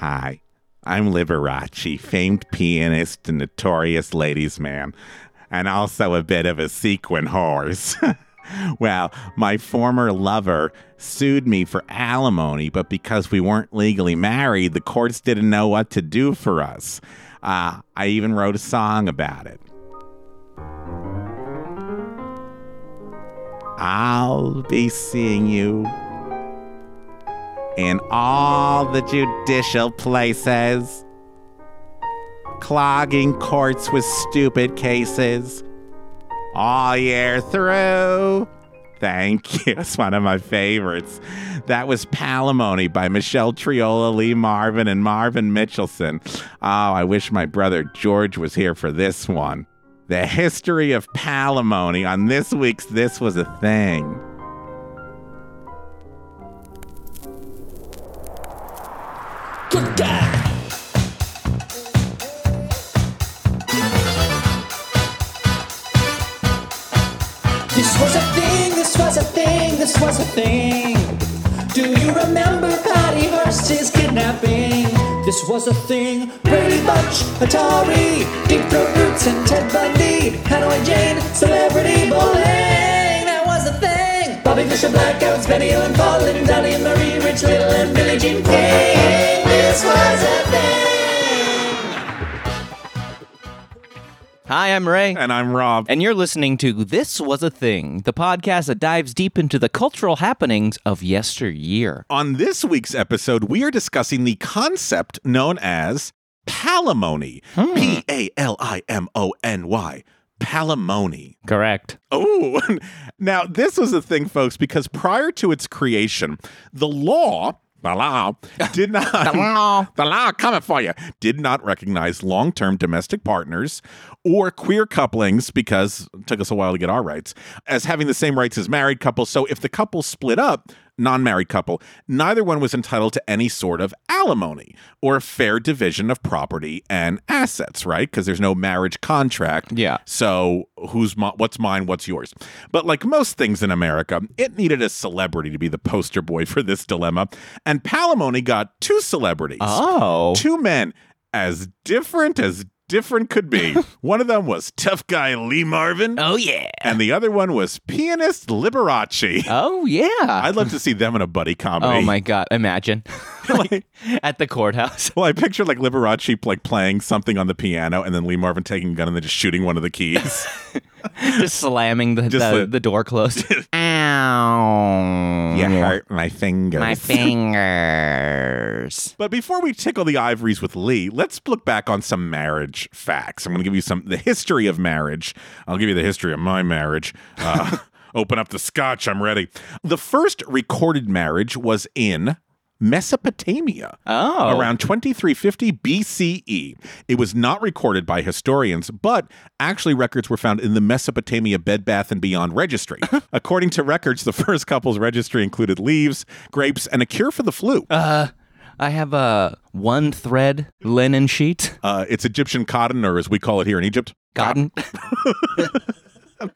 Hi, I'm Liberace, famed pianist and notorious ladies' man, and also a bit of a sequin horse. well, my former lover sued me for alimony, but because we weren't legally married, the courts didn't know what to do for us. Uh, I even wrote a song about it. I'll be seeing you in all the judicial places, clogging courts with stupid cases all year through. Thank you. It's one of my favorites. That was Palimony by Michelle Triola, Lee Marvin, and Marvin Mitchelson. Oh, I wish my brother George was here for this one. The history of palimony on this week's This Was a Thing. Was a thing. This was a thing. This was a thing. Do you remember Patty Hearst's kidnapping? This was a thing. Brady Bunch, Atari, Deep Roots, and Ted Bundy. Hanoi Jane, Celebrity Bowling. That was a thing. Bobby Fischer, Blackouts, Benny Hill and Colin, Dolly and Marie, Rich Little, and Billie Jean King. This was a thing. Hi, I'm Ray. And I'm Rob. And you're listening to This Was a Thing, the podcast that dives deep into the cultural happenings of yesteryear. On this week's episode, we are discussing the concept known as palimony. Hmm. P A L I M O N Y. Palimony. Correct. Oh, now this was a thing, folks, because prior to its creation, the law. The law did not. the law. The law coming for you. Did not recognize long term domestic partners or queer couplings because it took us a while to get our rights as having the same rights as married couples. So if the couple split up, non married couple, neither one was entitled to any sort of alimony or a fair division of property and assets, right? Because there's no marriage contract. Yeah. So who's mi- what's mine, what's yours? But like most things in America, it needed a celebrity to be the poster boy for this dilemma, and palimony got two celebrities, Oh. two men as different as different could be. one of them was tough guy Lee Marvin, Oh, yeah. and the other one was pianist Liberace. Oh, yeah. I'd love to see them in a buddy comedy. oh, my God. Imagine. like, at the courthouse. Well, I pictured like Liberace like playing something on the piano, and then Lee Marvin taking a gun and then just shooting one of the keys. Just slamming the, Just the, the- the door closed. Ow. you hurt my fingers. My fingers. But before we tickle the ivories with Lee, let's look back on some marriage facts. I'm going to give you some the history of marriage. I'll give you the history of my marriage. Uh, open up the scotch. I'm ready. The first recorded marriage was in Mesopotamia. Oh. Around 2350 BCE. It was not recorded by historians, but actually records were found in the Mesopotamia Bed Bath and Beyond registry. According to records, the first couple's registry included leaves, grapes, and a cure for the flu. Uh, I have a one thread linen sheet. Uh, it's Egyptian cotton, or as we call it here in Egypt, Cotton.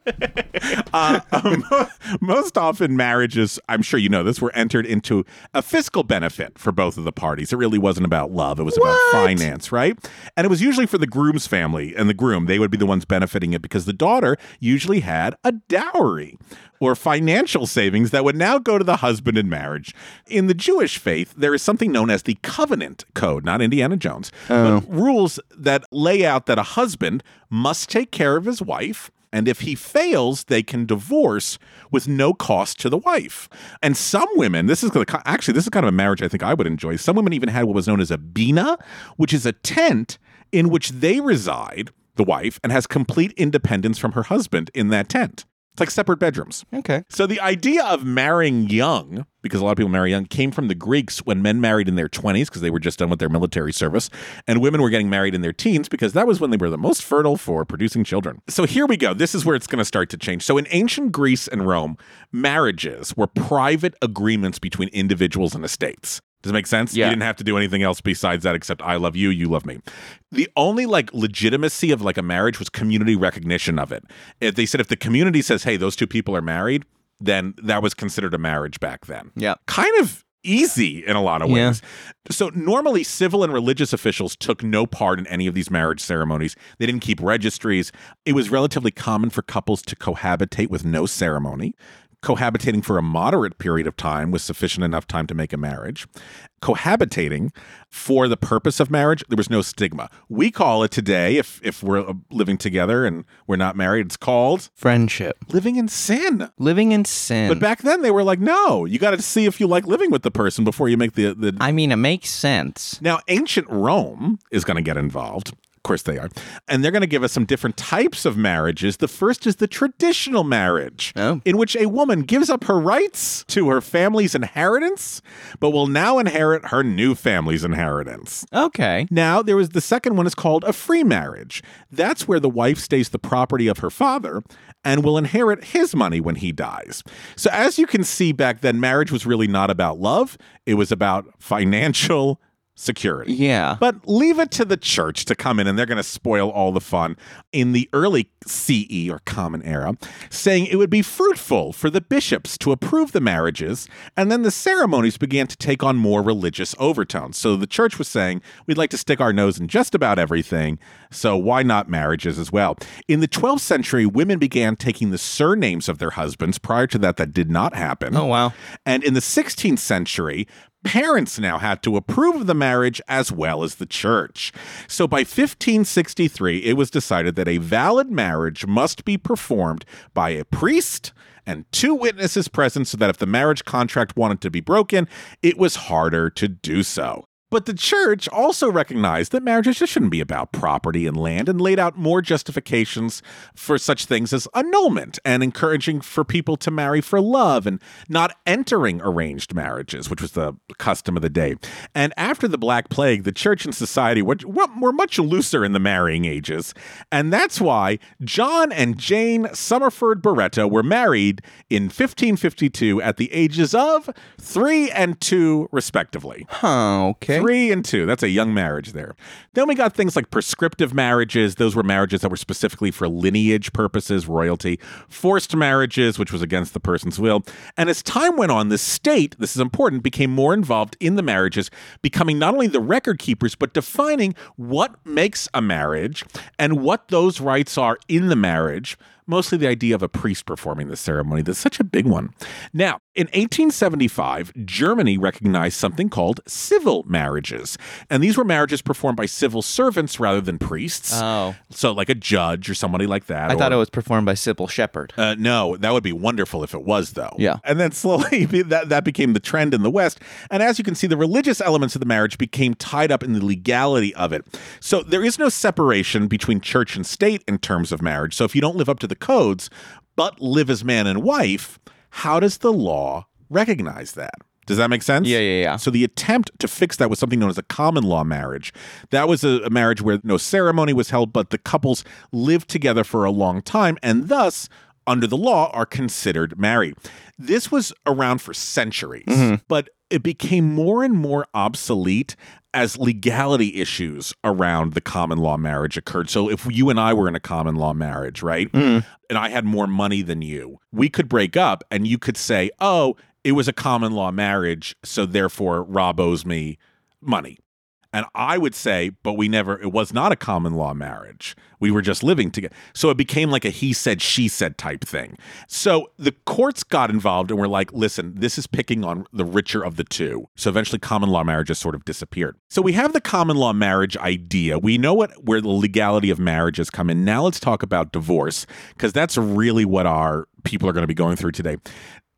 Uh, um, most often, marriages, I'm sure you know this, were entered into a fiscal benefit for both of the parties. It really wasn't about love, it was about finance, right? And it was usually for the groom's family and the groom. They would be the ones benefiting it because the daughter usually had a dowry or financial savings that would now go to the husband in marriage. In the Jewish faith, there is something known as the covenant code, not Indiana Jones, but rules that lay out that a husband must take care of his wife. And if he fails, they can divorce with no cost to the wife. And some women, this is actually this is kind of a marriage I think I would enjoy. Some women even had what was known as a bina, which is a tent in which they reside, the wife, and has complete independence from her husband in that tent. It's like separate bedrooms. Okay. So the idea of marrying young, because a lot of people marry young, came from the Greeks when men married in their 20s because they were just done with their military service, and women were getting married in their teens because that was when they were the most fertile for producing children. So here we go. This is where it's going to start to change. So in ancient Greece and Rome, marriages were private agreements between individuals and estates. Does it make sense? Yeah. You didn't have to do anything else besides that except I love you, you love me. The only like legitimacy of like a marriage was community recognition of it. If they said if the community says, "Hey, those two people are married," then that was considered a marriage back then. Yeah. Kind of easy in a lot of Yeah. ways. So normally civil and religious officials took no part in any of these marriage ceremonies. They didn't keep registries. It was relatively common for couples to cohabitate with no ceremony. Cohabitating for a moderate period of time was sufficient enough time to make a marriage. Cohabitating for the purpose of marriage, there was no stigma. We call it today, if if we're uh, living together and we're not married, it's called Friendship. living in sin. Living in sin. But back then they were like, no, you got to see if you like living with the person before you make the the. I mean, it makes sense. now, ancient Rome is going to get involved. Of course they are. And they're going to give us some different types of marriages. The first is the traditional marriage, Oh. in which a woman gives up her rights to her family's inheritance, but will now inherit her new family's inheritance. Okay. Now, there was the second one is called a free marriage. That's where the wife stays the property of her father and will inherit his money when he dies. So, as you can see back then, marriage was really not about love, it was about financial security. Yeah. But leave it to the church to come in and they're going to spoil all the fun in the early CE or Common Era, saying it would be fruitful for the bishops to approve the marriages. And then the ceremonies began to take on more religious overtones. So the church was saying, we'd like to stick our nose in just about everything. So why not marriages as well? In the 12th century, women began taking the surnames of their husbands. Prior to that, that did not happen. Oh, wow. And in the 16th century, parents now had to approve of the marriage as well as the church. So by 1563, it was decided that a valid marriage must be performed by a priest and two witnesses present so that if the marriage contract wanted to be broken, it was harder to do so. But the church also recognized that marriages just shouldn't be about property and land and laid out more justifications for such things as annulment and encouraging for people to marry for love and not entering arranged marriages, which was the custom of the day. And after the Black Plague, the church and society were, were much looser in the marrying ages. And that's why John and Jane Summerford Barreto were married in 1552 at the ages of three and two, respectively. Huh, okay. Three and two. That's a young marriage there. Then we got things like prescriptive marriages. Those were marriages that were specifically for lineage purposes, royalty. Forced marriages, which was against the person's will. And as time went on, the state, this is important, became more involved in the marriages, becoming not only the record keepers, but defining what makes a marriage and what those rights are in the marriage mostly the idea of a priest performing the ceremony. That's such a big one. Now, in 1875, Germany recognized something called civil marriages. And these were marriages performed by civil servants rather than priests. Oh. so, like a judge or somebody like that. I thought it was performed by Cybill Shepherd. uh, no, that would be wonderful if it was, though. Yeah. And then slowly that, that became the trend in the West. And as you can see, the religious elements of the marriage became tied up in the legality of it. So there is no separation between church and state in terms of marriage. So if you don't live up to the codes, but live as man and wife, how does the law recognize that? Does that make sense? Yeah, yeah, yeah. So the attempt to fix that was something known as a common law marriage. That was a, a marriage where no ceremony was held, but the couples lived together for a long time and thus under the law are considered married. This was around for centuries, mm-hmm. but it became more and more obsolete as legality issues around the common law marriage occurred. So if you and I were in a common law marriage, right? Hmm. And I had more money than you, we could break up and you could say, "Oh, it was a common law marriage, so therefore Rob owes me money." And I would say, but we never, it was not a common law marriage. We were just living together. So it became like a he said, she said type thing. So the courts got involved and were like, listen, this is picking on the richer of the two. So eventually common law marriage marriages sort of disappeared. So we have the common law marriage idea. We know what where the legality of marriages come in. Now let's talk about divorce, because that's really what our people are going to be going through today.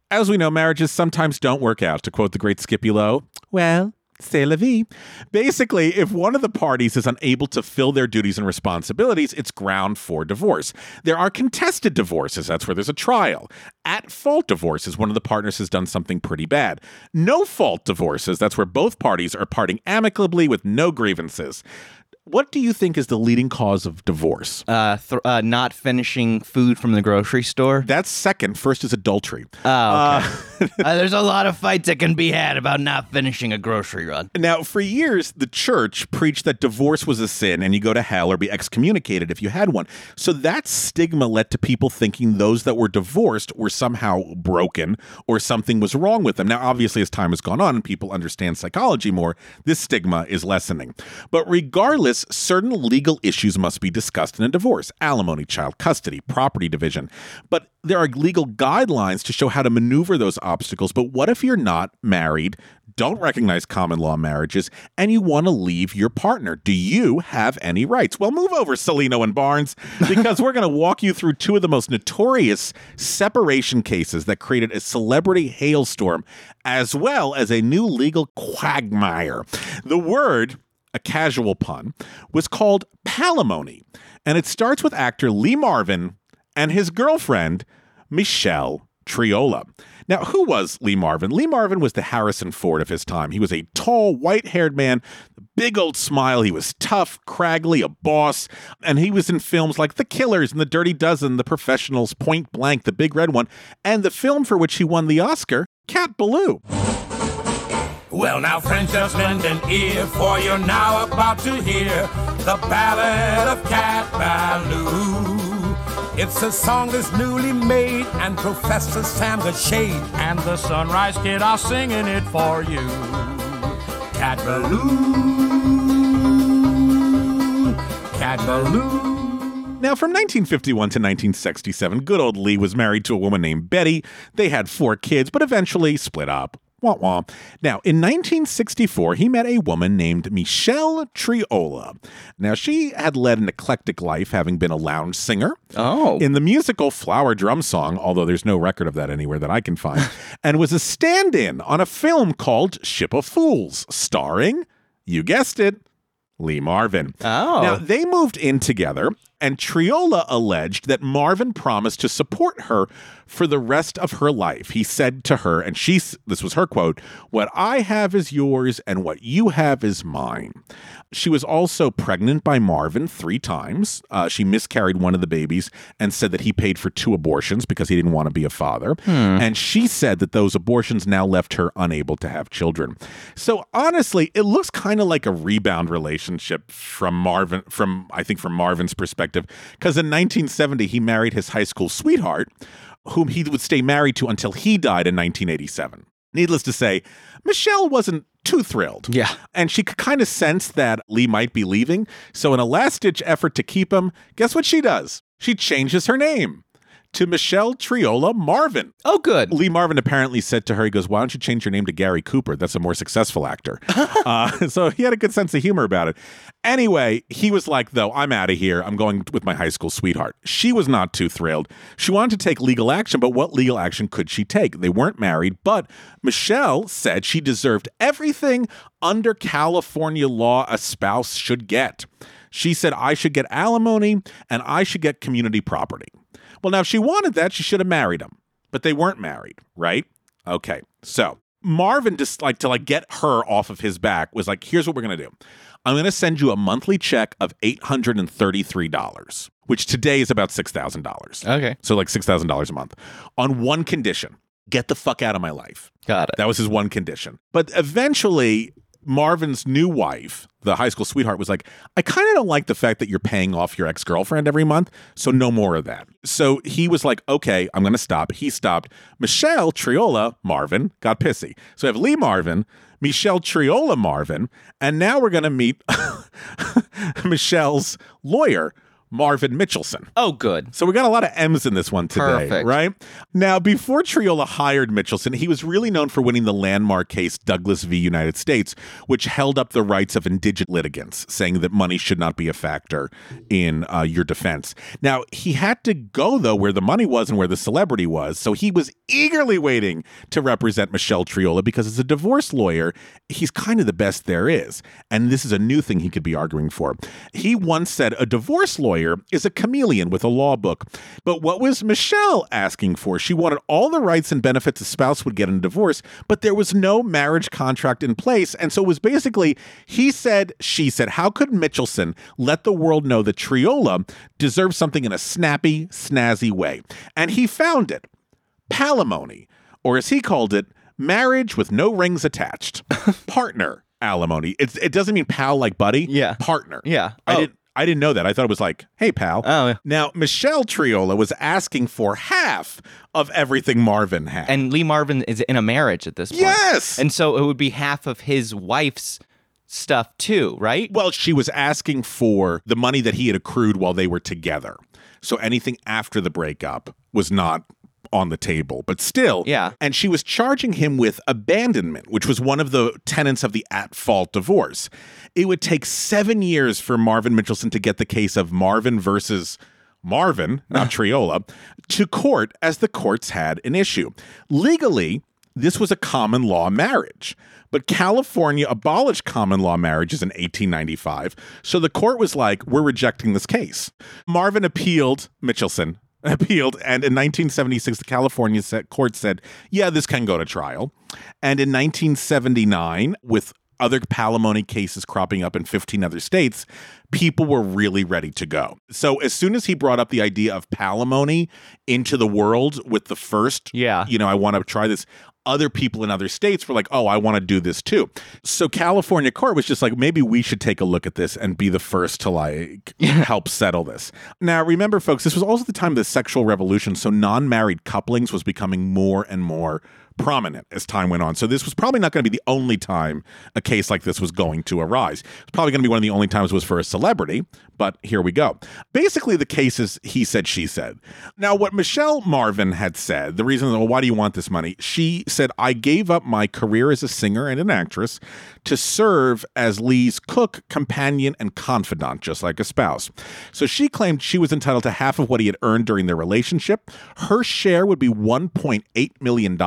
As we know, marriages sometimes don't work out. To quote the great Scipio, well, c'est la vie. Basically, if one of the parties is unable to fill their duties and responsibilities, it's ground for divorce. There are contested divorces. That's where there's a trial. At fault divorces, one of the partners has done something pretty bad. No fault divorces, that's where both parties are parting amicably with no grievances. What do you think is the leading cause of divorce? Uh, th- uh, not finishing food from the grocery store. That's second. First is adultery. Oh, okay. uh, there's a lot of fights that can be had about not finishing a grocery run. Now, for years, the church preached that divorce was a sin and you go to hell or be excommunicated if you had one. So that stigma led to people thinking those that were divorced were somehow broken or something was wrong with them. Now, obviously, as time has gone on and people understand psychology more, this stigma is lessening. But regardless, certain legal issues must be discussed in a divorce alimony, child custody, property division. But there are legal guidelines to show how to maneuver those obstacles. But what if you're not married, don't recognize common law marriages, and you want to leave your partner? Do you have any rights? Well, move over, Salino and Barnes, because we're going to walk you through two of the most notorious separation cases that created a celebrity hailstorm, as well as a new legal quagmire. The word a casual pun, was called palimony. And it starts with actor Lee Marvin and his girlfriend, Michelle Triola. Now, who was Lee Marvin? Lee Marvin was the Harrison Ford of his time. He was a tall, white haired man, big old smile. He was tough, craggly, a boss. And he was in films like The Killers and The Dirty Dozen, The Professionals, Point Blank, The Big Red One, and the film for which he won the Oscar, Cat Ballou. Well, now, friends, just lend an ear, for you're now about to hear the ballad of Cat Ballou. It's a song that's newly made, and Professor Sam the Shade and the Sunrise Kid are singing it for you. Cat Ballou, Cat Ballou. Now, from 1951 to 1967, good old Lee was married to a woman named Betty. They had four kids, but eventually split up. Wah wah. Now, in 1964, he met a woman named Michelle Triola. Now, she had led an eclectic life, having been a lounge singer. Oh. In the musical Flower Drum Song, although there's no record of that anywhere that I can find, and was a stand in on a film called Ship of Fools, starring, you guessed it, Lee Marvin. Oh. Now, they moved in together, and Triola alleged that Marvin promised to support her for the rest of her life. He said to her, and she, this was her quote, What I have is yours, and what you have is mine. She was also pregnant by Marvin three times. Uh, she miscarried one of the babies and said that he paid for two abortions because he didn't want to be a father. And she said that those abortions now left her unable to have children. So honestly, it looks kind of like a rebound relationship from Marvin, from I think from Marvin's perspective, because in 1970 he married his high school sweetheart, whom he would stay married to until he died in 1987. Needless to say, Michelle wasn't too thrilled. Yeah. And she could kind of sense that Lee might be leaving. So, in a last ditch effort to keep him, guess what she does? She changes her name to Michelle Triola Marvin. Oh, good. Lee Marvin apparently said to her, he goes, Why don't you change your name to Gary Cooper? That's a more successful actor. uh, so he had a good sense of humor about it. Anyway, he was like, Though, I'm out of here. I'm going with my high school sweetheart. She was not too thrilled. She wanted to take legal action, but what legal action could she take? They weren't married, but Michelle said she deserved everything under California law a spouse should get. She said, I should get alimony and I should get community property. Well, now, if she wanted that, she should have married him, but they weren't married, right? Okay, so Marvin just like to like get her off of his back was like, here's what we're gonna do. I'm gonna send you a monthly check of eight hundred and thirty-three dollars, which today is about six thousand dollars. Okay. So like six thousand dollars a month, on one condition: get the fuck out of my life. Got it. That was his one condition. But eventually, Marvin's new wife, the high school sweetheart, was like, I kind of don't like the fact that you're paying off your ex girlfriend every month. So no more of that. So he was like, okay, I'm going to stop. He stopped. Michelle Triola Marvin got pissy. So I have Lee Marvin, Michelle Triola Marvin, and now we're going to meet Michelle's lawyer, Marvin Mitchelson. Oh, good. So we got a lot of M's in this one today, Perfect. right? Now, before Triola hired Mitchelson, he was really known for winning the landmark case Douglas v. United States, which held up the rights of indigent litigants, saying that money should not be a factor in uh, your defense. Now, he had to go, though, where the money was and where the celebrity was. So he was eagerly waiting to represent Michelle Triola because, as a divorce lawyer, he's kind of the best there is. And this is a new thing he could be arguing for. He once said a divorce lawyer lawyer, is a chameleon with a law book. But what was Michelle asking for? She wanted all the rights and benefits a spouse would get in a divorce, but there was no marriage contract in place. And so it was basically he said, she said, how could Mitchelson let the world know that Triola deserves something in a snappy, snazzy way? And he found it palimony, or as he called it, marriage with no rings attached, partner alimony. It's, it doesn't mean pal like buddy. Yeah. partner. Yeah. I Oh. I didn't know that. I thought it was like, "Hey, pal." Oh, yeah. Now Michelle Triola was asking for half of everything Marvin had. And Lee Marvin is in a marriage at this point. yes. And so it would be half of his wife's stuff too, right? well, she was asking for the money that he had accrued while they were together. So anything after the breakup was not on the table, but still. Yeah. And she was charging him with abandonment, which was one of the tenets of the at fault divorce. It would take seven years for Marvin Mitchelson to get the case of Marvin versus Marvin, not Triola, to court as the courts had an issue. Legally, this was a common law marriage. But California abolished common law marriages in 1895. So the court was like, we're rejecting this case. Marvin appealed, Mitchelson appealed, and in 1976, the California court said, yeah, this can go to trial. And in 1979, with other palimony cases cropping up in 15 other states, people were really ready to go. So as soon as he brought up the idea of palimony into the world with the first, Yeah. you know, I want to try this. Other people in other states were like, oh, I want to do this too. So California court was just like, maybe we should take a look at this and be the first to like help settle this. Now, remember, folks, this was also the time of the sexual revolution. So non married couplings was becoming more and more prominent as time went on. So this was probably not going to be the only time a case like this was going to arise. It's probably going to be one of the only times it was for a celebrity, but here we go. Basically, the case is he said, she said. Now, what Michelle Marvin had said, the reason, well, why do you want this money? She said, I gave up my career as a singer and an actress to serve as Lee's cook, companion, and confidant, just like a spouse. So she claimed she was entitled to half of what he had earned during their relationship. Her share would be $1.8 million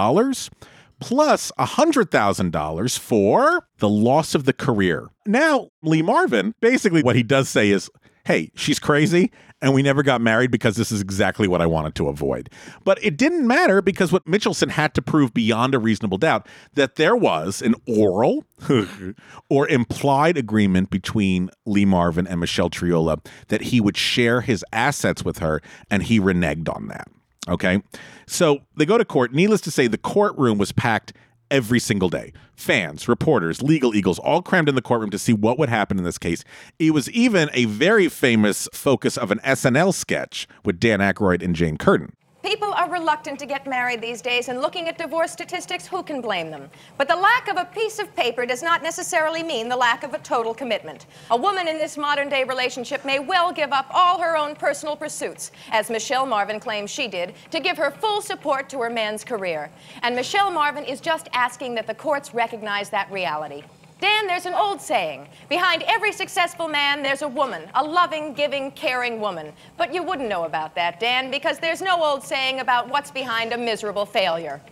plus $100,000 for the loss of the career. Now, Lee Marvin, basically what he does say is, hey, she's crazy and we never got married because this is exactly what I wanted to avoid. But it didn't matter because what Mitchelson had to prove beyond a reasonable doubt that there was an oral or implied agreement between Lee Marvin and Michelle Triola that he would share his assets with her and he reneged on that. Okay. So they go to court. Needless to say, the courtroom was packed every single day. Fans, reporters, legal eagles all crammed in the courtroom to see what would happen in this case. It was even a very famous focus of an SNL sketch with Dan Aykroyd and Jane Curtin. People are reluctant to get married these days, and looking at divorce statistics, who can blame them? But the lack of a piece of paper does not necessarily mean the lack of a total commitment. A woman in this modern day relationship may well give up all her own personal pursuits, as Michelle Marvin claims she did, to give her full support to her man's career. And Michelle Marvin is just asking that the courts recognize that reality. Dan, there's an old saying behind every successful man, there's a woman, a loving, giving, caring woman. But you wouldn't know about that, Dan, because there's no old saying about what's behind a miserable failure.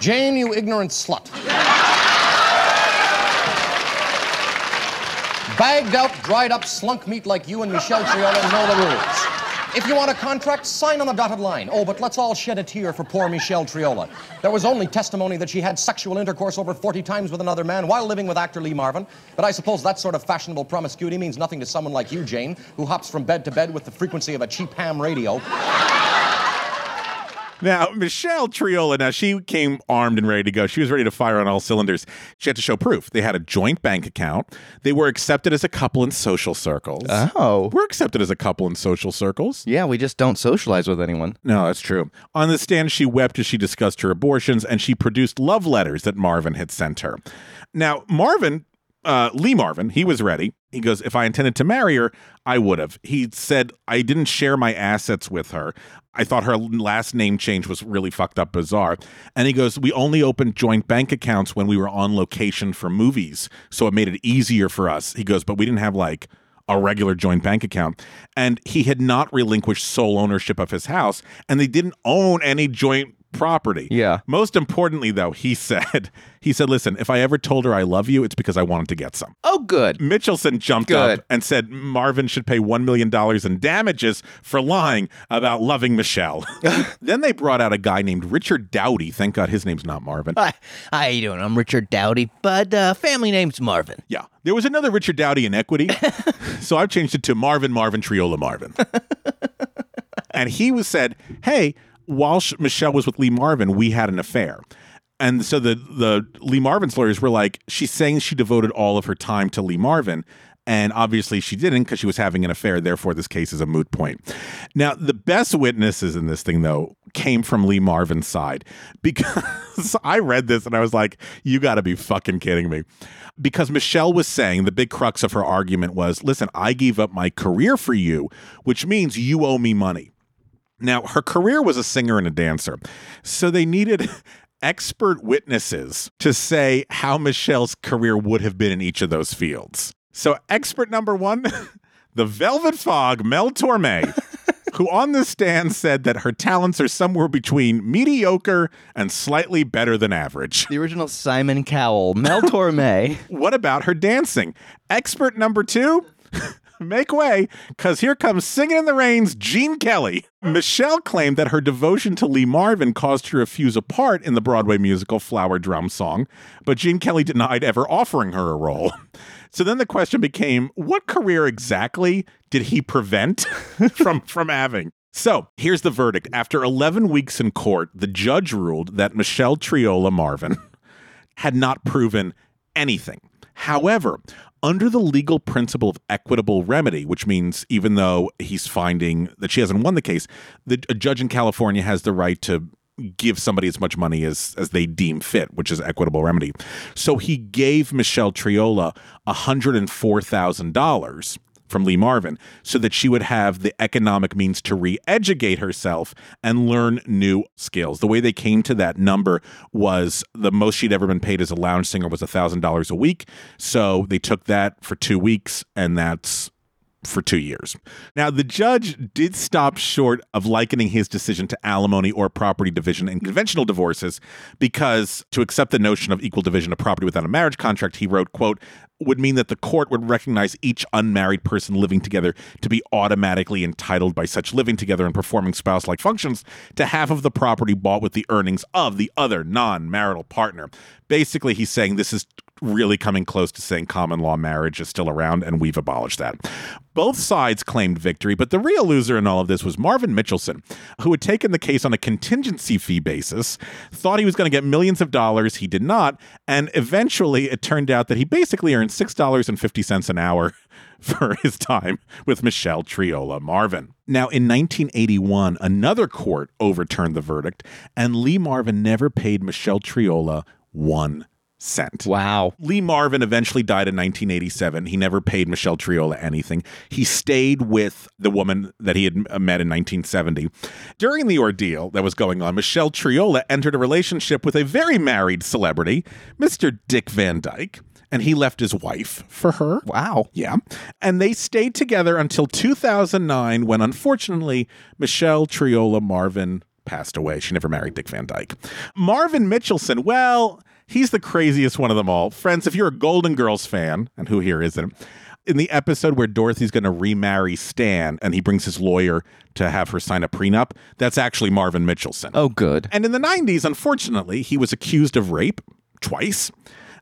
Jane, you ignorant slut. Bagged out, dried up slunk meat like you and Michelle Triola know the rules. If you want a contract, sign on the dotted line. Oh, but let's all shed a tear for poor Michelle Triola. There was only testimony that she had sexual intercourse over 40 times with another man while living with actor Lee Marvin. But I suppose that sort of fashionable promiscuity means nothing to someone like you, Jane, who hops from bed to bed with the frequency of a cheap ham radio. Now, Michelle Triola, now she came armed and ready to go. She was ready to fire on all cylinders. She had to show proof. They had a joint bank account. They were accepted as a couple in social circles. Oh. We're accepted as a couple in social circles. Yeah, we just don't socialize with anyone. No, that's true. On the stand, she wept as she discussed her abortions and she produced love letters that Marvin had sent her. Now, Marvin, uh, Lee Marvin, he was ready. He goes, If I intended to marry her, I would have. He said, I didn't share my assets with her. I thought her last name change was really fucked up bizarre. And he goes, We only opened joint bank accounts when we were on location for movies. So it made it easier for us. He goes, But we didn't have like a regular joint bank account. And he had not relinquished sole ownership of his house, and they didn't own any joint property. Yeah. Most importantly, though, he said, he said, listen, if I ever told her I love you, it's because I wanted to get some. Oh, good. Mitchelson jumped Good. up and said Marvin should pay $1 million in damages for lying about loving Michelle. then they brought out a guy named Richard Dowdy. Thank God his name's not Marvin. Hi, how you doing? I'm Richard Dowdy, but uh, family name's Marvin. Yeah. There was another Richard Dowdy in equity. so I've changed it to Marvin, Marvin, Triola, Marvin. and he was said, hey, while Michelle was with Lee Marvin, we had an affair. And so the, the Lee Marvin's lawyers were like, she's saying she devoted all of her time to Lee Marvin. And obviously she didn't because she was having an affair. Therefore, this case is a moot point. Now, the best witnesses in this thing, though, came from Lee Marvin's side because I read this and I was like, you got to be fucking kidding me. Because Michelle was saying the big crux of her argument was listen, I gave up my career for you, which means you owe me money. Now, her career was a singer and a dancer. So they needed expert witnesses to say how Michelle's career would have been in each of those fields. So, expert number one, the Velvet Fog, Mel Torme, who on the stand said that her talents are somewhere between mediocre and slightly better than average. The original Simon Cowell, Mel Torme. What about her dancing? Expert number two? Make way, because here comes Singing in the Rain's Gene Kelly. Michelle claimed that her devotion to Lee Marvin caused her to fuse a part in the Broadway musical Flower Drum Song, but Gene Kelly denied ever offering her a role. So then the question became what career exactly did he prevent from, from having? So here's the verdict. After 11 weeks in court, the judge ruled that Michelle Triola Marvin had not proven anything. However, under the legal principle of equitable remedy, which means even though he's finding that she hasn't won the case, the a judge in California has the right to give somebody as much money as as they deem fit, which is equitable remedy. So he gave Michelle Triola $104,000 from Lee Marvin so that she would have the economic means to re-educate herself and learn new skills. The way they came to that number was the most she'd ever been paid as a lounge singer was $1,000 a week. So they took that for 2 weeks and that's for two years. Now, the judge did stop short of likening his decision to alimony or property division in conventional divorces because to accept the notion of equal division of property without a marriage contract, he wrote, quote, would mean that the court would recognize each unmarried person living together to be automatically entitled by such living together and performing spouse like functions to half of the property bought with the earnings of the other non marital partner. Basically, he's saying this is really coming close to saying common law marriage is still around and we've abolished that. Both sides claimed victory, but the real loser in all of this was Marvin Mitchelson, who had taken the case on a contingency fee basis, thought he was going to get millions of dollars. He did not. And eventually it turned out that he basically earned $6.50 an hour for his time with Michelle Triola Marvin. Now, in 1981, another court overturned the verdict, and Lee Marvin never paid Michelle Triola one cent. Wow. Lee Marvin eventually died in 1987. He never paid Michelle Triola anything. He stayed with the woman that he had uh, met in 1970. During the ordeal that was going on, Michelle Triola entered a relationship with a very married celebrity, Mr. Dick Van Dyke, and he left his wife for her. Wow. Yeah. And they stayed together until 2009 when unfortunately Michelle Triola Marvin passed away. She never married Dick Van Dyke. Marvin Mitchelson, well, he's the craziest one of them all. Friends, if you're a Golden Girls fan, and who here isn't, in the episode where Dorothy's going to remarry Stan and he brings his lawyer to have her sign a prenup, that's actually Marvin Mitchelson. Oh, good. And in the 90s, unfortunately, he was accused of rape twice.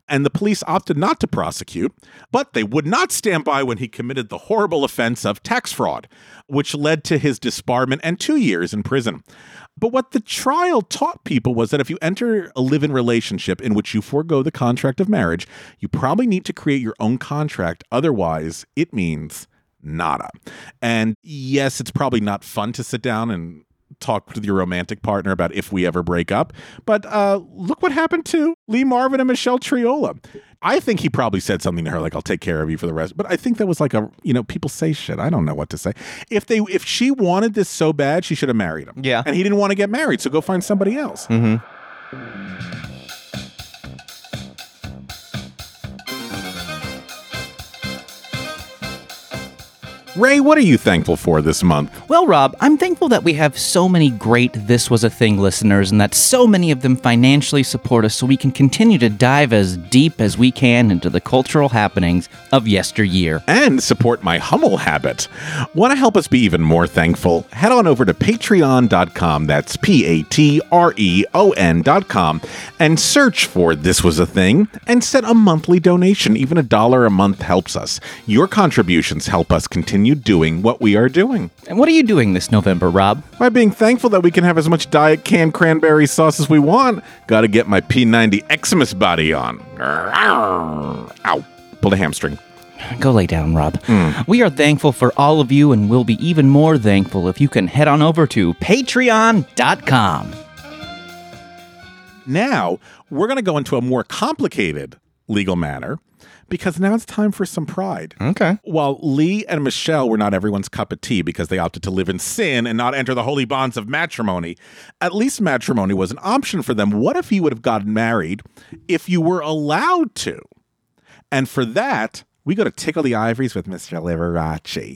And the police opted not to prosecute, but they would not stand by when he committed the horrible offense of tax fraud, which led to his disbarment and two years in prison. But what the trial taught people was that if you enter a live in relationship in which you forego the contract of marriage, you probably need to create your own contract. Otherwise, it means nada. And yes, it's probably not fun to sit down and talk with your romantic partner about if we ever break up. But uh, look what happened to Lee Marvin and Michelle Triola. I think he probably said something to her like, "I'll take care of you for the rest." But I think that was like a, you know, people say shit. I don't know what to say. If they, if she wanted this so bad, she should have married him. Yeah. and he didn't want to get married, so go find somebody else. Mm-hmm. Ray, what are you thankful for this month? Well, Rob, I'm thankful that we have so many great This Was a Thing listeners and that so many of them financially support us so we can continue to dive as deep as we can into the cultural happenings of yesteryear. and support my Hummel habit. Want to help us be even more thankful? Head on over to patreon.com, that's P A T R E O N.com, and search for This Was a Thing and set a monthly donation. Even a dollar a month helps us. Your contributions help us continue doing what we are doing. And what are you doing this November, Rob? By being thankful that we can have as much diet canned cranberry sauce as we want, gotta get my P90 Xmas body on. Ow. Pulled a hamstring. Go lay down, Rob. Hmm. We are thankful for all of you and we'll be even more thankful if you can head on over to patreon.com. Now, we're going to go into a more complicated legal matter because now it's time for some pride. Okay. While Lee and Michelle were not everyone's cup of tea because they opted to live in sin and not enter the holy bonds of matrimony, at least matrimony was an option for them. What if you would have gotten married if you were allowed to? And for that, we go to Tickle the Ivories with Mr. Liberace.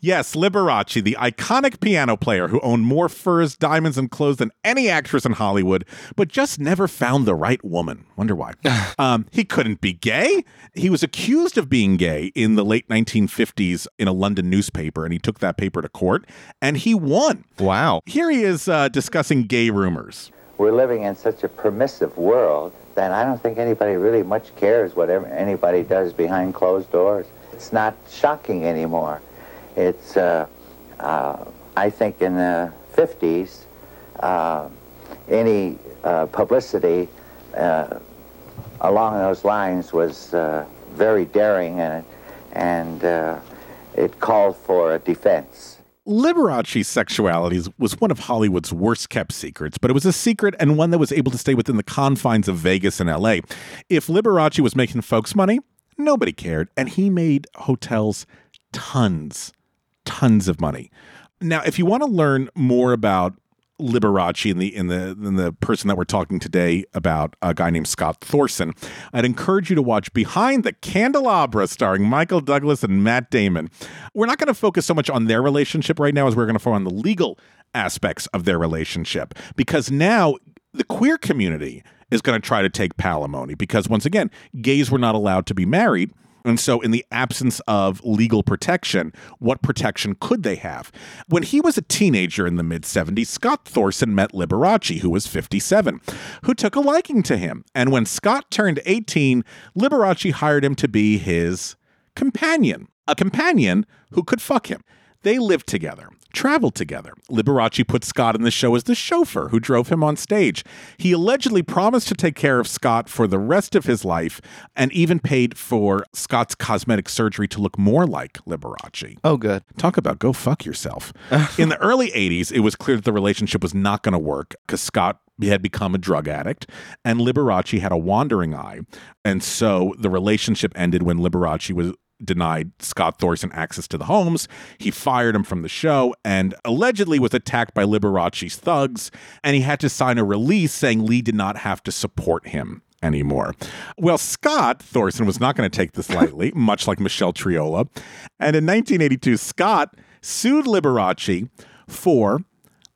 Yes, Liberace, the iconic piano player who owned more furs, diamonds, and clothes than any actress in Hollywood, but just never found the right woman. Wonder why. um, he couldn't be gay. He was accused of being gay in the late 1950s in a London newspaper, and he took that paper to court, and he won. Wow. Here he is uh, discussing gay rumors. we're living in such a permissive world that I don't think anybody really much cares what anybody does behind closed doors. It's not shocking anymore. It's, uh, uh, I think in the 50s, uh, any uh, publicity uh, along those lines was uh, very daring and, and it called for a defense. Liberace's sexuality was one of Hollywood's worst kept secrets, but it was a secret and one that was able to stay within the confines of Vegas and LA. If Liberace was making folks money, nobody cared, and he made hotels tons, tons of money. Now, if you want to learn more about Liberace and the in the in the person that we're talking today about, a guy named Scott Thorson, I'd encourage you to watch Behind the Candelabra, starring Michael Douglas and Matt Damon. We're not going to focus so much on their relationship right now as we're going to focus on the legal aspects of their relationship because now the queer community is going to try to take palimony because once again, gays were not allowed to be married. And so, in the absence of legal protection, what protection could they have? When he was a teenager in the mid 70s, Scott Thorson met Liberace, who was 57, who took a liking to him. And when Scott turned 18, Liberace hired him to be his companion, a companion who could fuck him. They lived together, traveled together. Liberace put Scott in the show as the chauffeur who drove him on stage. He allegedly promised to take care of Scott for the rest of his life and even paid for Scott's cosmetic surgery to look more like Liberace. Oh, good. Talk about go fuck yourself. In the early 80s, it was clear that the relationship was not going to work because Scott had become a drug addict and Liberace had a wandering eye. And so the relationship ended when Liberace was denied Scott Thorson access to the homes. He fired him from the show and allegedly was attacked by Liberace's thugs. And he had to sign a release saying Lee did not have to support him anymore. Well, Scott Thorson was not going to take this lightly, much like Michelle Triola. And in 1982, Scott sued Liberace for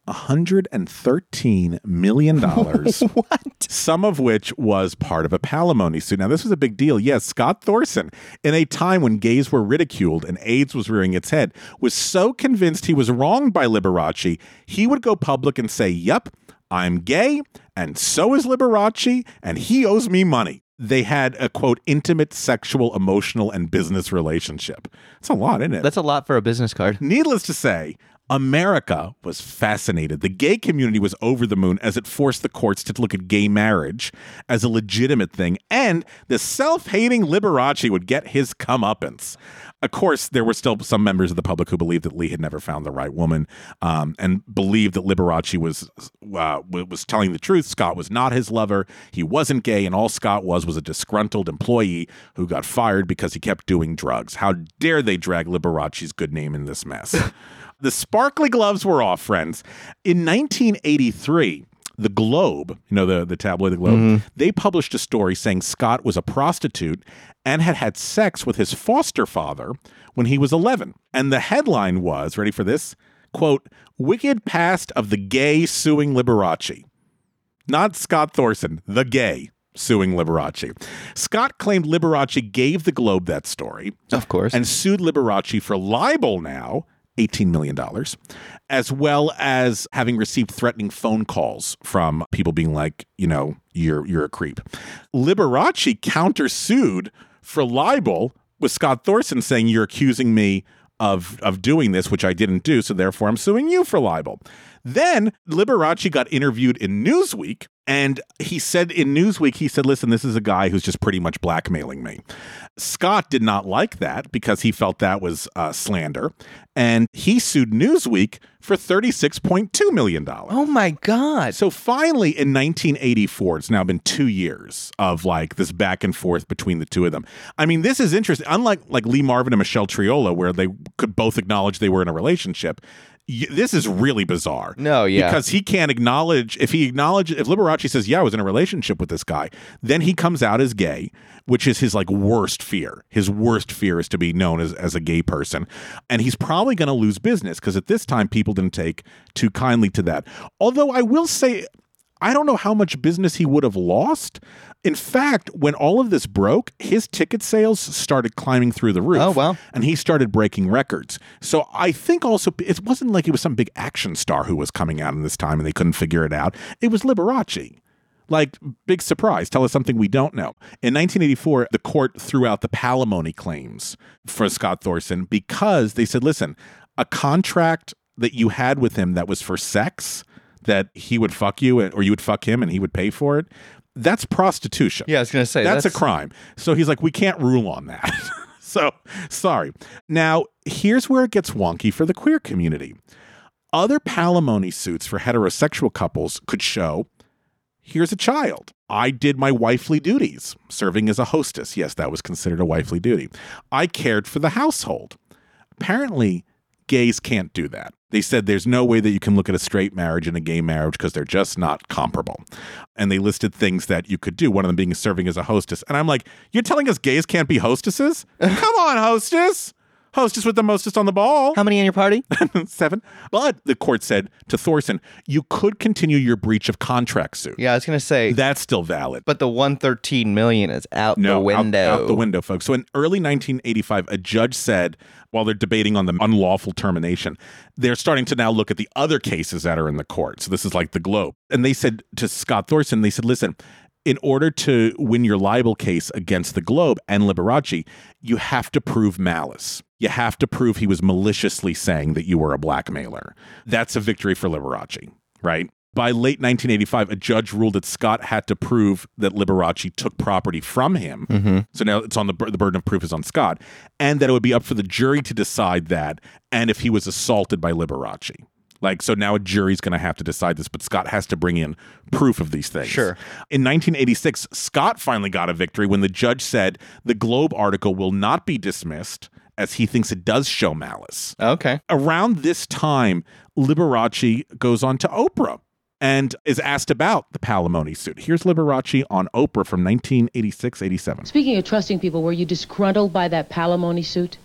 $113 million. what? Some of which was part of a palimony suit. Now, this was a big deal. Yes, Scott Thorson, in a time when gays were ridiculed and AIDS was rearing its head, was so convinced he was wronged by Liberace, he would go public and say, Yep, I'm gay, and so is Liberace, and he owes me money. They had a quote, intimate sexual, emotional, and business relationship. It's a lot, isn't it? That's a lot for a business card. Needless to say, America was fascinated. The gay community was over the moon as it forced the courts to look at gay marriage as a legitimate thing, and the self hating Liberace would get his comeuppance. Of course, there were still some members of the public who believed that Lee had never found the right woman um, and believed that Liberace was, uh, was telling the truth. Scott was not his lover. He wasn't gay, and all Scott was was a disgruntled employee who got fired because he kept doing drugs. How dare they drag Liberace's good name in this mess? The sparkly gloves were off, friends. In 1983, The Globe, you know, the, the tabloid The Globe, mm-hmm. they published a story saying Scott was a prostitute and had had sex with his foster father when he was 11. And the headline was ready for this? Quote, Wicked Past of the Gay Suing Liberace. Not Scott Thorson, the gay suing Liberace. Scott claimed Liberace gave the Globe that story Of course. and sued Liberace for libel now, $18 million, as well as having received threatening phone calls from people being like, you know, you're you're a creep. Liberace countersued for libel with Scott Thorson saying you're accusing me of of doing this, which I didn't do, so therefore I'm suing you for libel. Then Liberace got interviewed in Newsweek, and he said in Newsweek, he said, Listen, this is a guy who's just pretty much blackmailing me. Scott did not like that because he felt that was uh, slander, and he sued Newsweek for $36.2 million. oh my God. So finally, in 1984, it's now been two years of like this back and forth between the two of them. I mean, this is interesting. Unlike like Lee Marvin and Michelle Triola, where they could both acknowledge they were in a relationship. This is really bizarre. No, yeah. Because he can't acknowledge, if he acknowledges, if Liberace says, Yeah, I was in a relationship with this guy, then he comes out as gay, which is his like worst fear. His worst fear is to be known as, as a gay person. And he's probably going to lose business because at this time, people didn't take too kindly to that. Although I will say, I don't know how much business he would have lost. In fact, when all of this broke, his ticket sales started climbing through the roof. Oh, wow. And he started breaking records. So I think also it wasn't like it was some big action star who was coming out in this time and they couldn't figure it out. It was Liberace. Like, big surprise. Tell us something we don't know. In 1984, the court threw out the palimony claims for Scott Thorson because they said, listen, a contract that you had with him that was for sex, that he would fuck you or you would fuck him and he would pay for it, that's prostitution. Yeah, I was gonna say that's, that's- a crime. So he's like, we can't rule on that. so sorry. Now, here's where it gets wonky for the queer community. Other palimony suits for heterosexual couples could show here's a child. I did my wifely duties, serving as a hostess. Yes, that was considered a wifely duty. I cared for the household. Apparently, gays can't do that. They said there's no way that you can look at a straight marriage and a gay marriage because they're just not comparable. And they listed things that you could do, one of them being serving as a hostess. And I'm like, you're telling us gays can't be hostesses? Come on, hostess. Hostess with the mostest on the ball. How many in your party? Seven. But the court said to Thorson, you could continue your breach of contract suit. yeah, I was gonna say. That's still valid. but the 113 million is out No, the out- window. Out, the window, folks. So in early 1985, a judge said, while they're debating on the unlawful termination, they're starting to now look at the other cases that are in the court. So this is like the Globe. And they said to Scott Thorson, they said, listen, in order to win your libel case against the Globe and Liberace, you have to prove malice. You have to prove he was maliciously saying that you were a blackmailer. That's a victory for Liberace, right? By late 1985, a judge ruled that Scott had to prove that Liberace took property from him. Mm-hmm. So now it's on the, the burden of proof is on Scott, and that it would be up for the jury to decide that, and if he was assaulted by Liberace. Like, so now a jury's going to have to decide this, but Scott has to bring in proof of these things. Sure. In 1986, Scott finally got a victory when the judge said the Globe article will not be dismissed as he thinks it does show malice okay. around this time, Liberace goes on to Oprah and is asked about the palimony suit. Here's Liberace on Oprah from 1986 87. Speaking of trusting people, were you disgruntled by that palimony suit?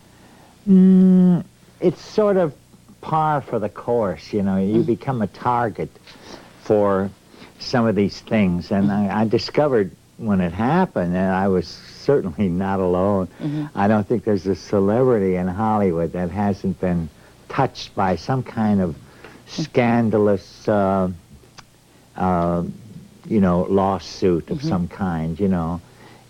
Mm, it's sort of par for the course, you know. You become a target for some of these things. And I, I discovered when it happened, that I was certainly not alone, I don't think there's a celebrity in Hollywood that hasn't been touched by some kind of scandalous, uh, uh, you know, lawsuit of some kind, you know.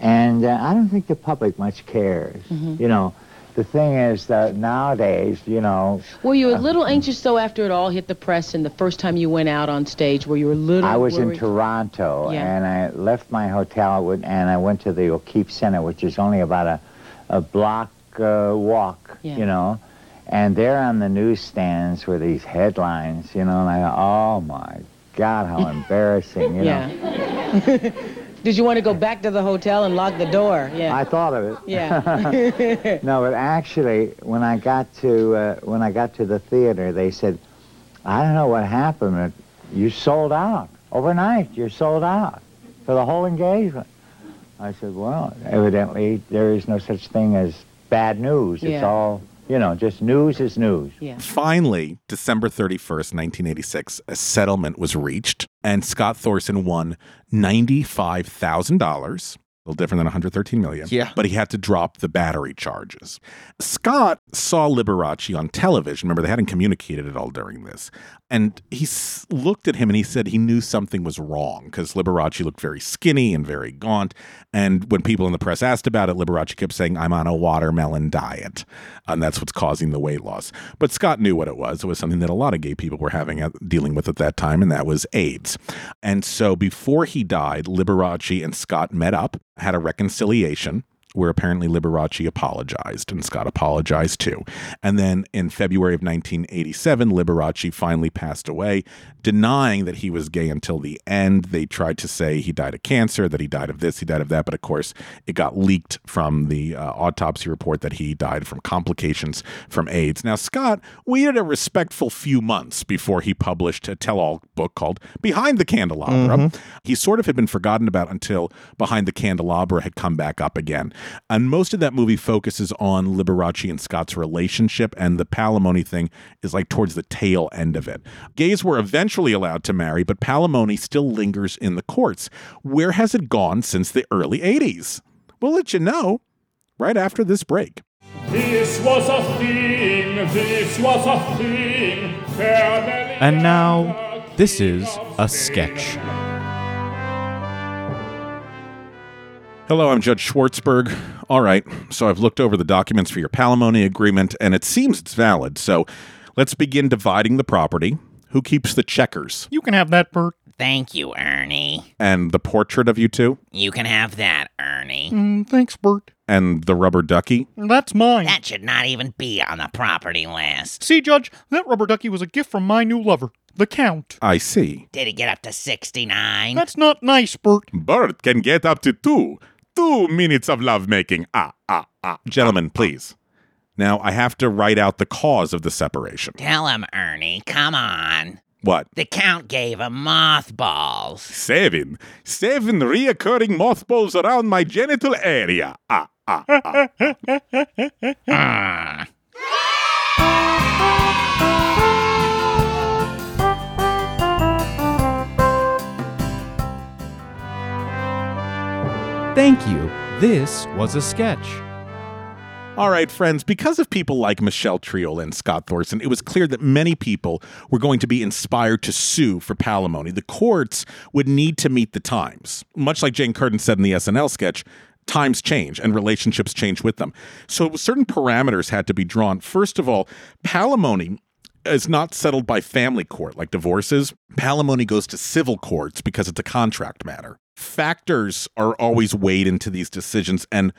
And uh, I don't think the public much cares, you know. The thing is that nowadays, you know, Were you a little anxious though after it all hit the press and the first time you went out on stage? Were you a little? I was in? Toronto Yeah. and I left my hotel and I went to the O'Keefe Center, which is only about a, a block uh, walk, Yeah. you know. And there on the newsstands were these headlines, you know, and I, oh my God, how embarrassing, you know. Yeah. Did you want to go back to the hotel and lock the door? Yeah. I thought of it. yeah. No, but actually, when I got to uh, when I got to the theater, they said, "I don't know what happened, but you sold out." overnight, you're sold out for the whole engagement. I said, well, evidently there is no such thing as bad news. It's all, you know, just news is news. Yeah. Finally, December 31st, 1986, a settlement was reached, and Scott Thorson won $95,000. A little different than 113 million. Yeah. But he had to drop the battery charges. Scott saw Liberace on television. Remember, they hadn't communicated at all during this. And he s- looked at him and he said he knew something was wrong because Liberace looked very skinny and very gaunt. And when people in the press asked about it, Liberace kept saying, I'm on a watermelon diet. And that's what's causing the weight loss. But Scott knew what it was. It was something that a lot of gay people were having at, dealing with at that time, and that was AIDS. And so before he died, Liberace and Scott met up, had a reconciliation where apparently Liberace apologized and Scott apologized too. And then in February of 1987, Liberace finally passed away, denying that he was gay until the end. They tried to say he died of cancer, that he died of this, he died of that, but of course it got leaked from the uh, autopsy report that he died from complications from AIDS. Now, Scott waited a respectful few months before he published a tell all book called Behind the Candelabra. He sort of had been forgotten about until Behind the Candelabra had come back up again. And most of that movie focuses on Liberace and Scott's relationship, and the palimony thing is like towards the tail end of it. Gays were eventually allowed to marry, but palimony still lingers in the courts. Where has it gone since the early 80s? We'll let you know right after this break. This was a thing, this was a thing. And now, this is a sketch. Hello, I'm Judge Schwartzberg. All right, so I've looked over the documents for your palimony agreement, and it seems it's valid. So let's begin dividing the property. Who keeps the checkers? You can have that, Bert. Thank you, Ernie. And the portrait of you two? You can have that, Ernie. Mm, thanks, Bert. And the rubber ducky? That's mine. That should not even be on the property list. See, Judge, that rubber ducky was a gift from my new lover, the Count. I see. Did he get up to 69? That's not nice, Bert. Bert can get up to two. Two minutes of lovemaking. Ah, ah, ah. Gentlemen, please. Now, I have to write out the cause of the separation. Tell him, Ernie. Come on. What? The Count gave him mothballs. Seven. Seven reoccurring mothballs around my genital area. Ah, ah, ah. Ah. Thank you. This was a sketch. All right, friends, because of people like Michelle Triola and Scott Thorson, it was clear that many people were going to be inspired to sue for palimony. The courts would need to meet the times. Much like Jane Curtin said in the SNL sketch, times change and relationships change with them. So certain parameters had to be drawn. First of all, palimony is not settled by family court like divorces. Palimony goes to civil courts because it's a contract matter. Factors are always weighed into these decisions and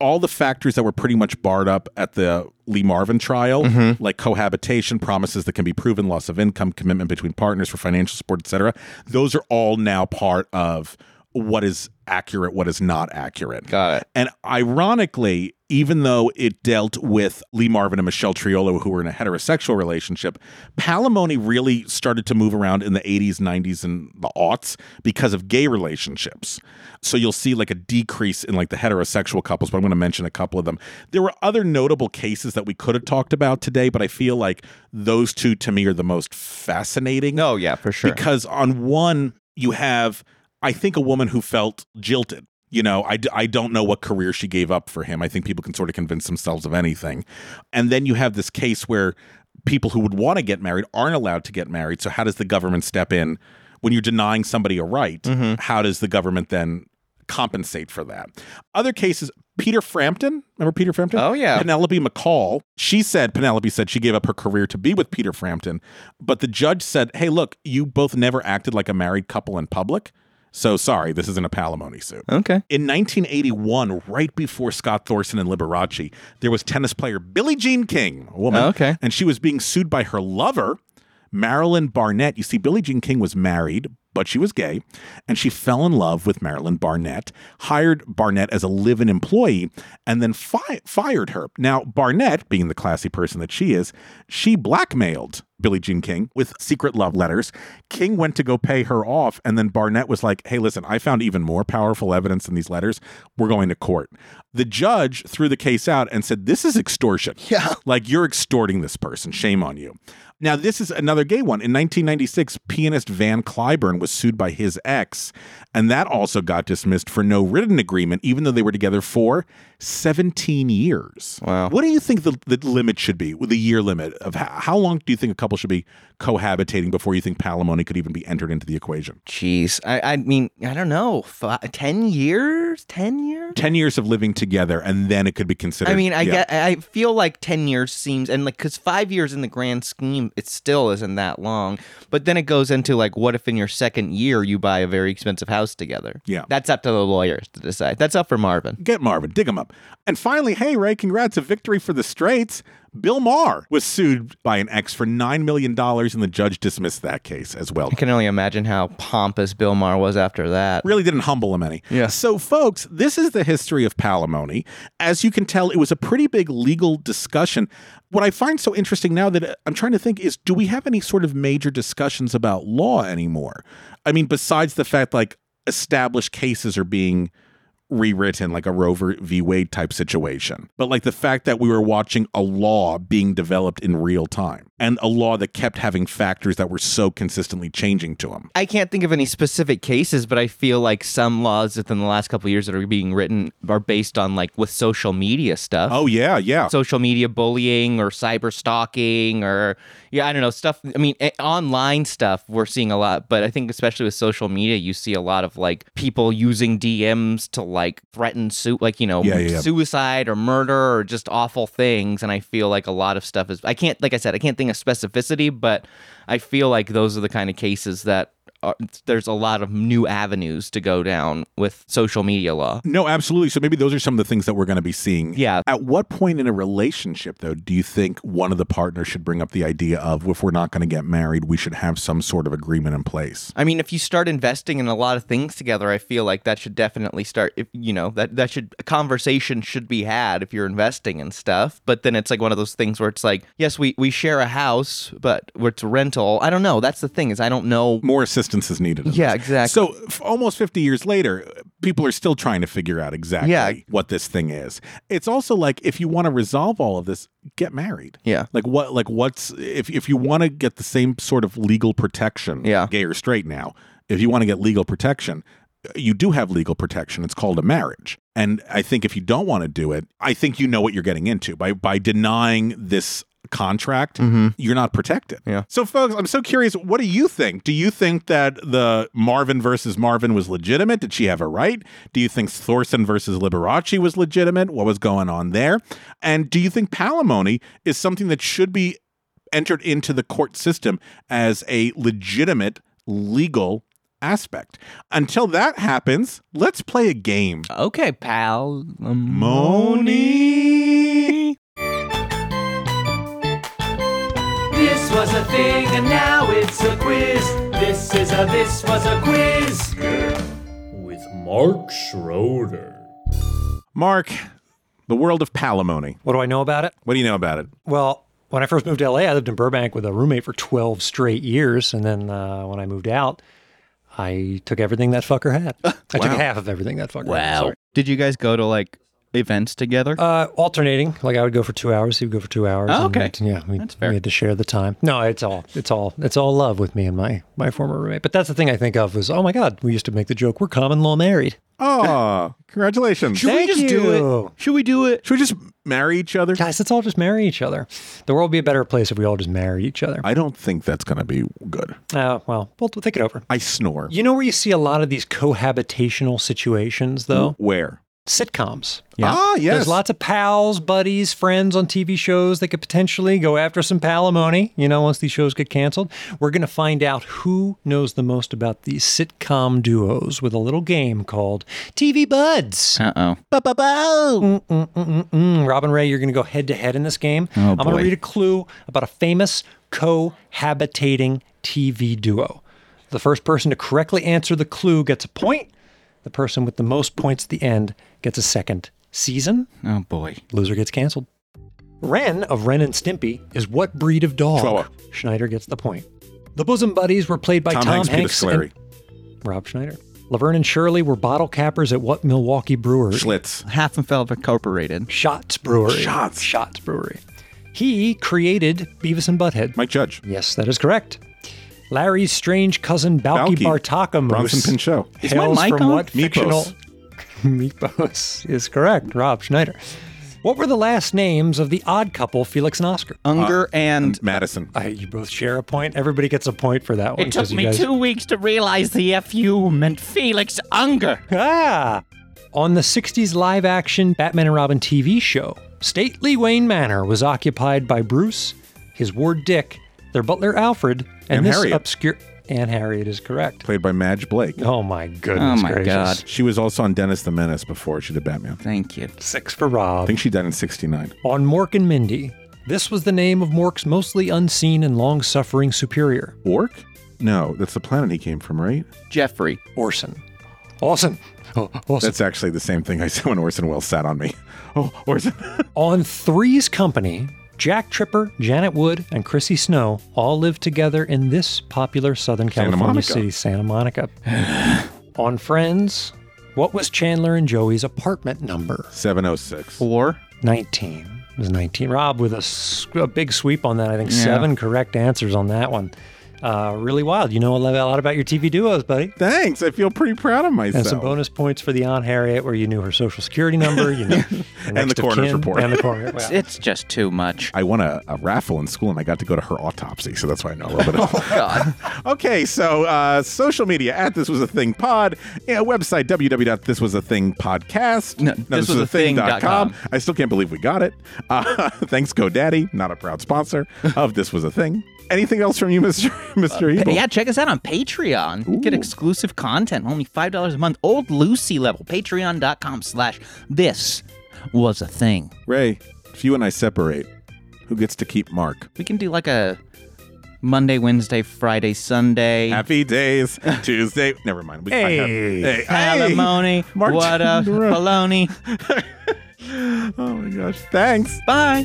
all the factors that were pretty much barred up at the Lee Marvin trial, mm-hmm. like cohabitation, promises that can be proven, loss of income, commitment between partners for financial support, etc., those are all now part of what is accurate, what is not accurate. Got it. And ironically, even though it dealt with Lee Marvin and Michelle Triola, who were in a heterosexual relationship, palimony really started to move around in the 80s, 90s, and the aughts because of gay relationships. So you'll see like a decrease in like the heterosexual couples, but I'm going to mention a couple of them. There were other notable cases that we could have talked about today, but I feel like those two to me are the most fascinating. Oh, yeah, for sure. Because on one, you have, I think, a woman who felt jilted. You know, I, I don't know what career she gave up for him. I think people can sort of convince themselves of anything. And then you have this case where people who would want to get married aren't allowed to get married. So, how does the government step in when you're denying somebody a right? Mm-hmm. How does the government then compensate for that? Other cases, Peter Frampton, remember Peter Frampton? Oh, yeah. Penelope McCall, she said, Penelope said she gave up her career to be with Peter Frampton. But the judge said, hey, look, you both never acted like a married couple in public. So sorry, this isn't a palimony suit. Okay. In 1981, right before Scott Thorson and Liberace, there was tennis player Billie Jean King, a woman. Oh, okay. And she was being sued by her lover, Marilyn Barnett. You see, Billie Jean King was married, but she was gay, and she fell in love with Marilyn Barnett, hired Barnett as a live in employee, and then fi- fired her. Now, Barnett, being the classy person that she is, she blackmailed Billie Jean King, with secret love letters. King went to go pay her off, and then Barnett was like, hey, listen, I found even more powerful evidence in these letters. We're going to court. The judge threw the case out and said, This is extortion. Yeah. Like you're extorting this person. Shame on you. Now, this is another gay one. In 1996, pianist Van Cliburn was sued by his ex, and that also got dismissed for no written agreement, even though they were together for 17 years. Wow. What do you think the, the limit should be, the year limit of how, how long do you think a couple should be cohabitating before you think palimony could even be entered into the equation? Jeez, I, I mean, I don't know, Fi ten years, ten years. 10 years of living together, and then it could be considered. I mean, I yeah. get, I feel like ten years seems, and like, cause five years in the grand scheme, it still isn't that long. But then it goes into like, what if in your second year you buy a very expensive house together? Yeah. that's up to the lawyers to decide. That's up for Marvin. Get Marvin, dig him up. And finally, hey, Ray, congrats, a victory for the Straits. Bill Maher was sued by an ex for $9 million, and the judge dismissed that case as well. I can only imagine how pompous Bill Maher was after that. Really didn't humble him any. Yeah. So, folks, this is the history of palimony. As you can tell, it was a pretty big legal discussion. What I find so interesting now that uh, I'm trying to think is do we have any sort of major discussions about law anymore? I mean, besides the fact like established cases are being rewritten like a Roe v. Wade type situation. But like the fact that we were watching a law being developed in real time and a law that kept having factors that were so consistently changing to them. I can't think of any specific cases, but I feel like some laws within the last couple of years that are being written are based on like with social media stuff. Oh yeah, yeah. social media bullying or cyber stalking or yeah, I don't know stuff. I mean, eh, online stuff we're seeing a lot, but I think especially with social media, you see a lot of like people using DMs to like threaten su- like you know Yeah, yeah, yeah. suicide or murder or just awful things. And I feel like a lot of stuff is I can't like I said I can't think of specificity, but I feel like those are the kind of cases that. Are, there's a lot of new avenues to go down with social media law. No, absolutely. So maybe those are some of the things that we're going to be seeing. Yeah. At what point in a relationship, though, do you think one of the partners should bring up the idea of if we're not going to get married, we should have some sort of agreement in place? I mean, if you start investing in a lot of things together, I feel like that should definitely start. If you know that that should a conversation should be had if you're investing in stuff. But then it's like one of those things where it's like, yes, we we share a house, but it's rental. I don't know. That's the thing is I don't know. More assistance is needed. Yeah, this. exactly. So f- almost 50 years later, people are still trying to figure out exactly Yeah. what this thing is. It's also like if you want to resolve all of this, get married. Yeah. Like what like what's if if you want to get the same sort of legal protection, Yeah. gay or straight now, if you want to get legal protection, uh, you do have legal protection. It's called a marriage. And I think if you don't want to do it, I think you know what you're getting into by by denying this contract, you're not protected. Mm-hmm. Yeah. So folks, I'm so curious, what do you think? Do you think that the Marvin versus Marvin was legitimate? Did she have a right? Do you think Thorson versus Liberace was legitimate? What was going on there? And do you think palimony is something that should be entered into the court system as a legitimate legal aspect? Until that happens, let's play a game. Okay, pal. Moni. Was a thing and now it's a quiz. This is a this was a quiz. With Mark Schroeder. Mark, the world of palimony. What do I know about it? What do you know about it? Well, when I first moved to LA, I lived in Burbank with a roommate for 12 straight years. And then uh, when I moved out, I took everything that fucker had. I took half of everything that fucker had. Sorry. Did you guys go to like events together? Uh, alternating, like I would go for two hours, he would go for two hours. Oh, and, okay. yeah, we, That's fair. we had to share the time. No, it's all, it's all, it's all love with me and my my former roommate. But that's the thing I think of was, oh my god, we used to make the joke, we're common law married. Oh, congratulations. Should we just do it? Should we do it? Should we just marry each other? Guys, let's all just marry each other. The world would be a better place if we all just marry each other. I don't think that's going to be good. Uh, well, we'll think it over. I snore. You know where you see a lot of these cohabitational situations, though? Where? Sitcoms. Ah, yes. There's lots of pals, buddies, friends on TV shows that could potentially go after some palimony, you know, once these shows get canceled. We're going to find out who knows the most about these sitcom duos with a little game called TV Buds. Uh oh. Mm, Robin Ray, you're going to go head to head in this game. Oh, I'm going to read a clue about a famous cohabitating TV duo. The first person to correctly answer the clue gets a point. The person with the most points at the end gets a second season. Oh boy. Loser gets canceled. Ren of Ren and Stimpy is what breed of dog? Chihuahua. Schneider gets the point. The Bosom Buddies were played by Tom Tom, Hanks, Hanks and Rob Schneider. Laverne and Shirley were bottle cappers at what Milwaukee brewery? Schlitz. Hasenpfeffer Incorporated. Shotz Brewery. Shotz. Shotz Brewery. He created Beavis and Butthead. Mike Judge. Yes, that is correct. Larry's strange cousin Balki, Balki. Bartokomous Bronson Pinchot. Is my hails mic from on? what Mypos. fictional? Mypos is correct. Rob Schneider. What were the last names of the odd couple, Felix and Oscar? Unger and Madison. Uh, you both share a point. Everybody gets a point for that one. It took 'cause you me guys- two weeks to realize the FU meant Felix Unger. Ah! On the 60s live action Batman and Robin TV show, stately Wayne Manor was occupied by Bruce, his ward Dick, their butler Alfred, and, And this Harriet. obscure. And Harriet is correct. Played by Madge Blake. Oh my goodness Oh my gracious. God. She was also on Dennis the Menace before she did Batman. Thank you. Six for Rob. I Rob. think she died in 69. On Mork and Mindy, this was the name of Mork's mostly unseen and long suffering superior, Ork? No, that's the planet he came from, right? Jeffrey. Orson. Orson. Oh, Orson. That's actually the same thing I said when Orson Welles sat on me. Oh, Orson. On Three's Company, Jack Tripper, Janet Wood, and Chrissy Snow all lived together in this popular Southern Santa California Monica. city, Santa Monica. On Friends, what was Chandler and Joey's apartment number? 706. Four. 19. It was 19. Rob with a, s- a big sweep on that. I think Yeah. seven correct answers on that one. Uh, really wild. You know a lot about your TV duos, buddy. Thanks. I feel pretty proud of myself. And some bonus points for the Aunt Harriet, where you knew her social security number, you know, And the of coroner's kin, report. and the coroner. It's, well, it's just too much. I won a, a raffle in school and I got to go to her autopsy, so that's why I know a little bit. Of Oh, God. okay, so uh, social media at This Was a Thing Pod, yeah, website www.thiswasathingbpodcast. No, thiswasAthing.com. I still can't believe we got it. Uh, thanks, GoDaddy, not a proud sponsor of This Was a Thing. Anything else from you, Mr. Mr. Uh, Evil? Yeah, check us out on Patreon. You Get exclusive content, only five dollars a month. Old Lucy level. Patreon.com slash this was a thing. Ray, if you and I separate, who gets to keep Mark? We can do like a Monday, Wednesday, Friday, Sunday. Happy days, Tuesday. Never mind. We, I have- Hey. hey, Alimony. March What a baloney. Oh my gosh. Thanks. Bye.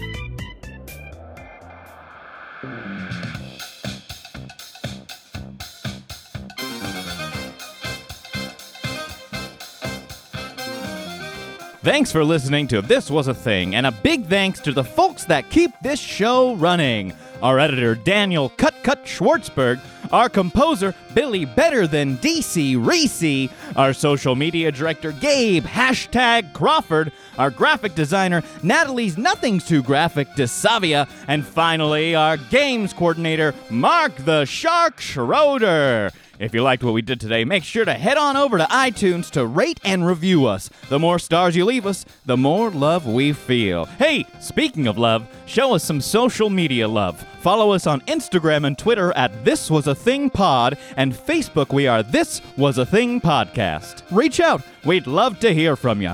Thanks for listening to This Was a Thing, and a big thanks to the folks that keep this show running. Our editor, Daniel Cut Cut Schwartzberg, our composer, Billy Better Than DC Reese, our social media director, Gabe Hashtag Crawford, our graphic designer, Natalie's Nothing's Too Graphic DeSavia, and finally, our games coordinator, Mark the Shark Schroeder. If you liked what we did today, make sure to head on over to iTunes to rate and review us. The more stars you leave us, the more love we feel. Hey, speaking of love, show us some social media love. Follow us on Instagram and Twitter at This Was a Thing Pod, and Facebook we are This Was a Thing Podcast. Reach out, we'd love to hear from you.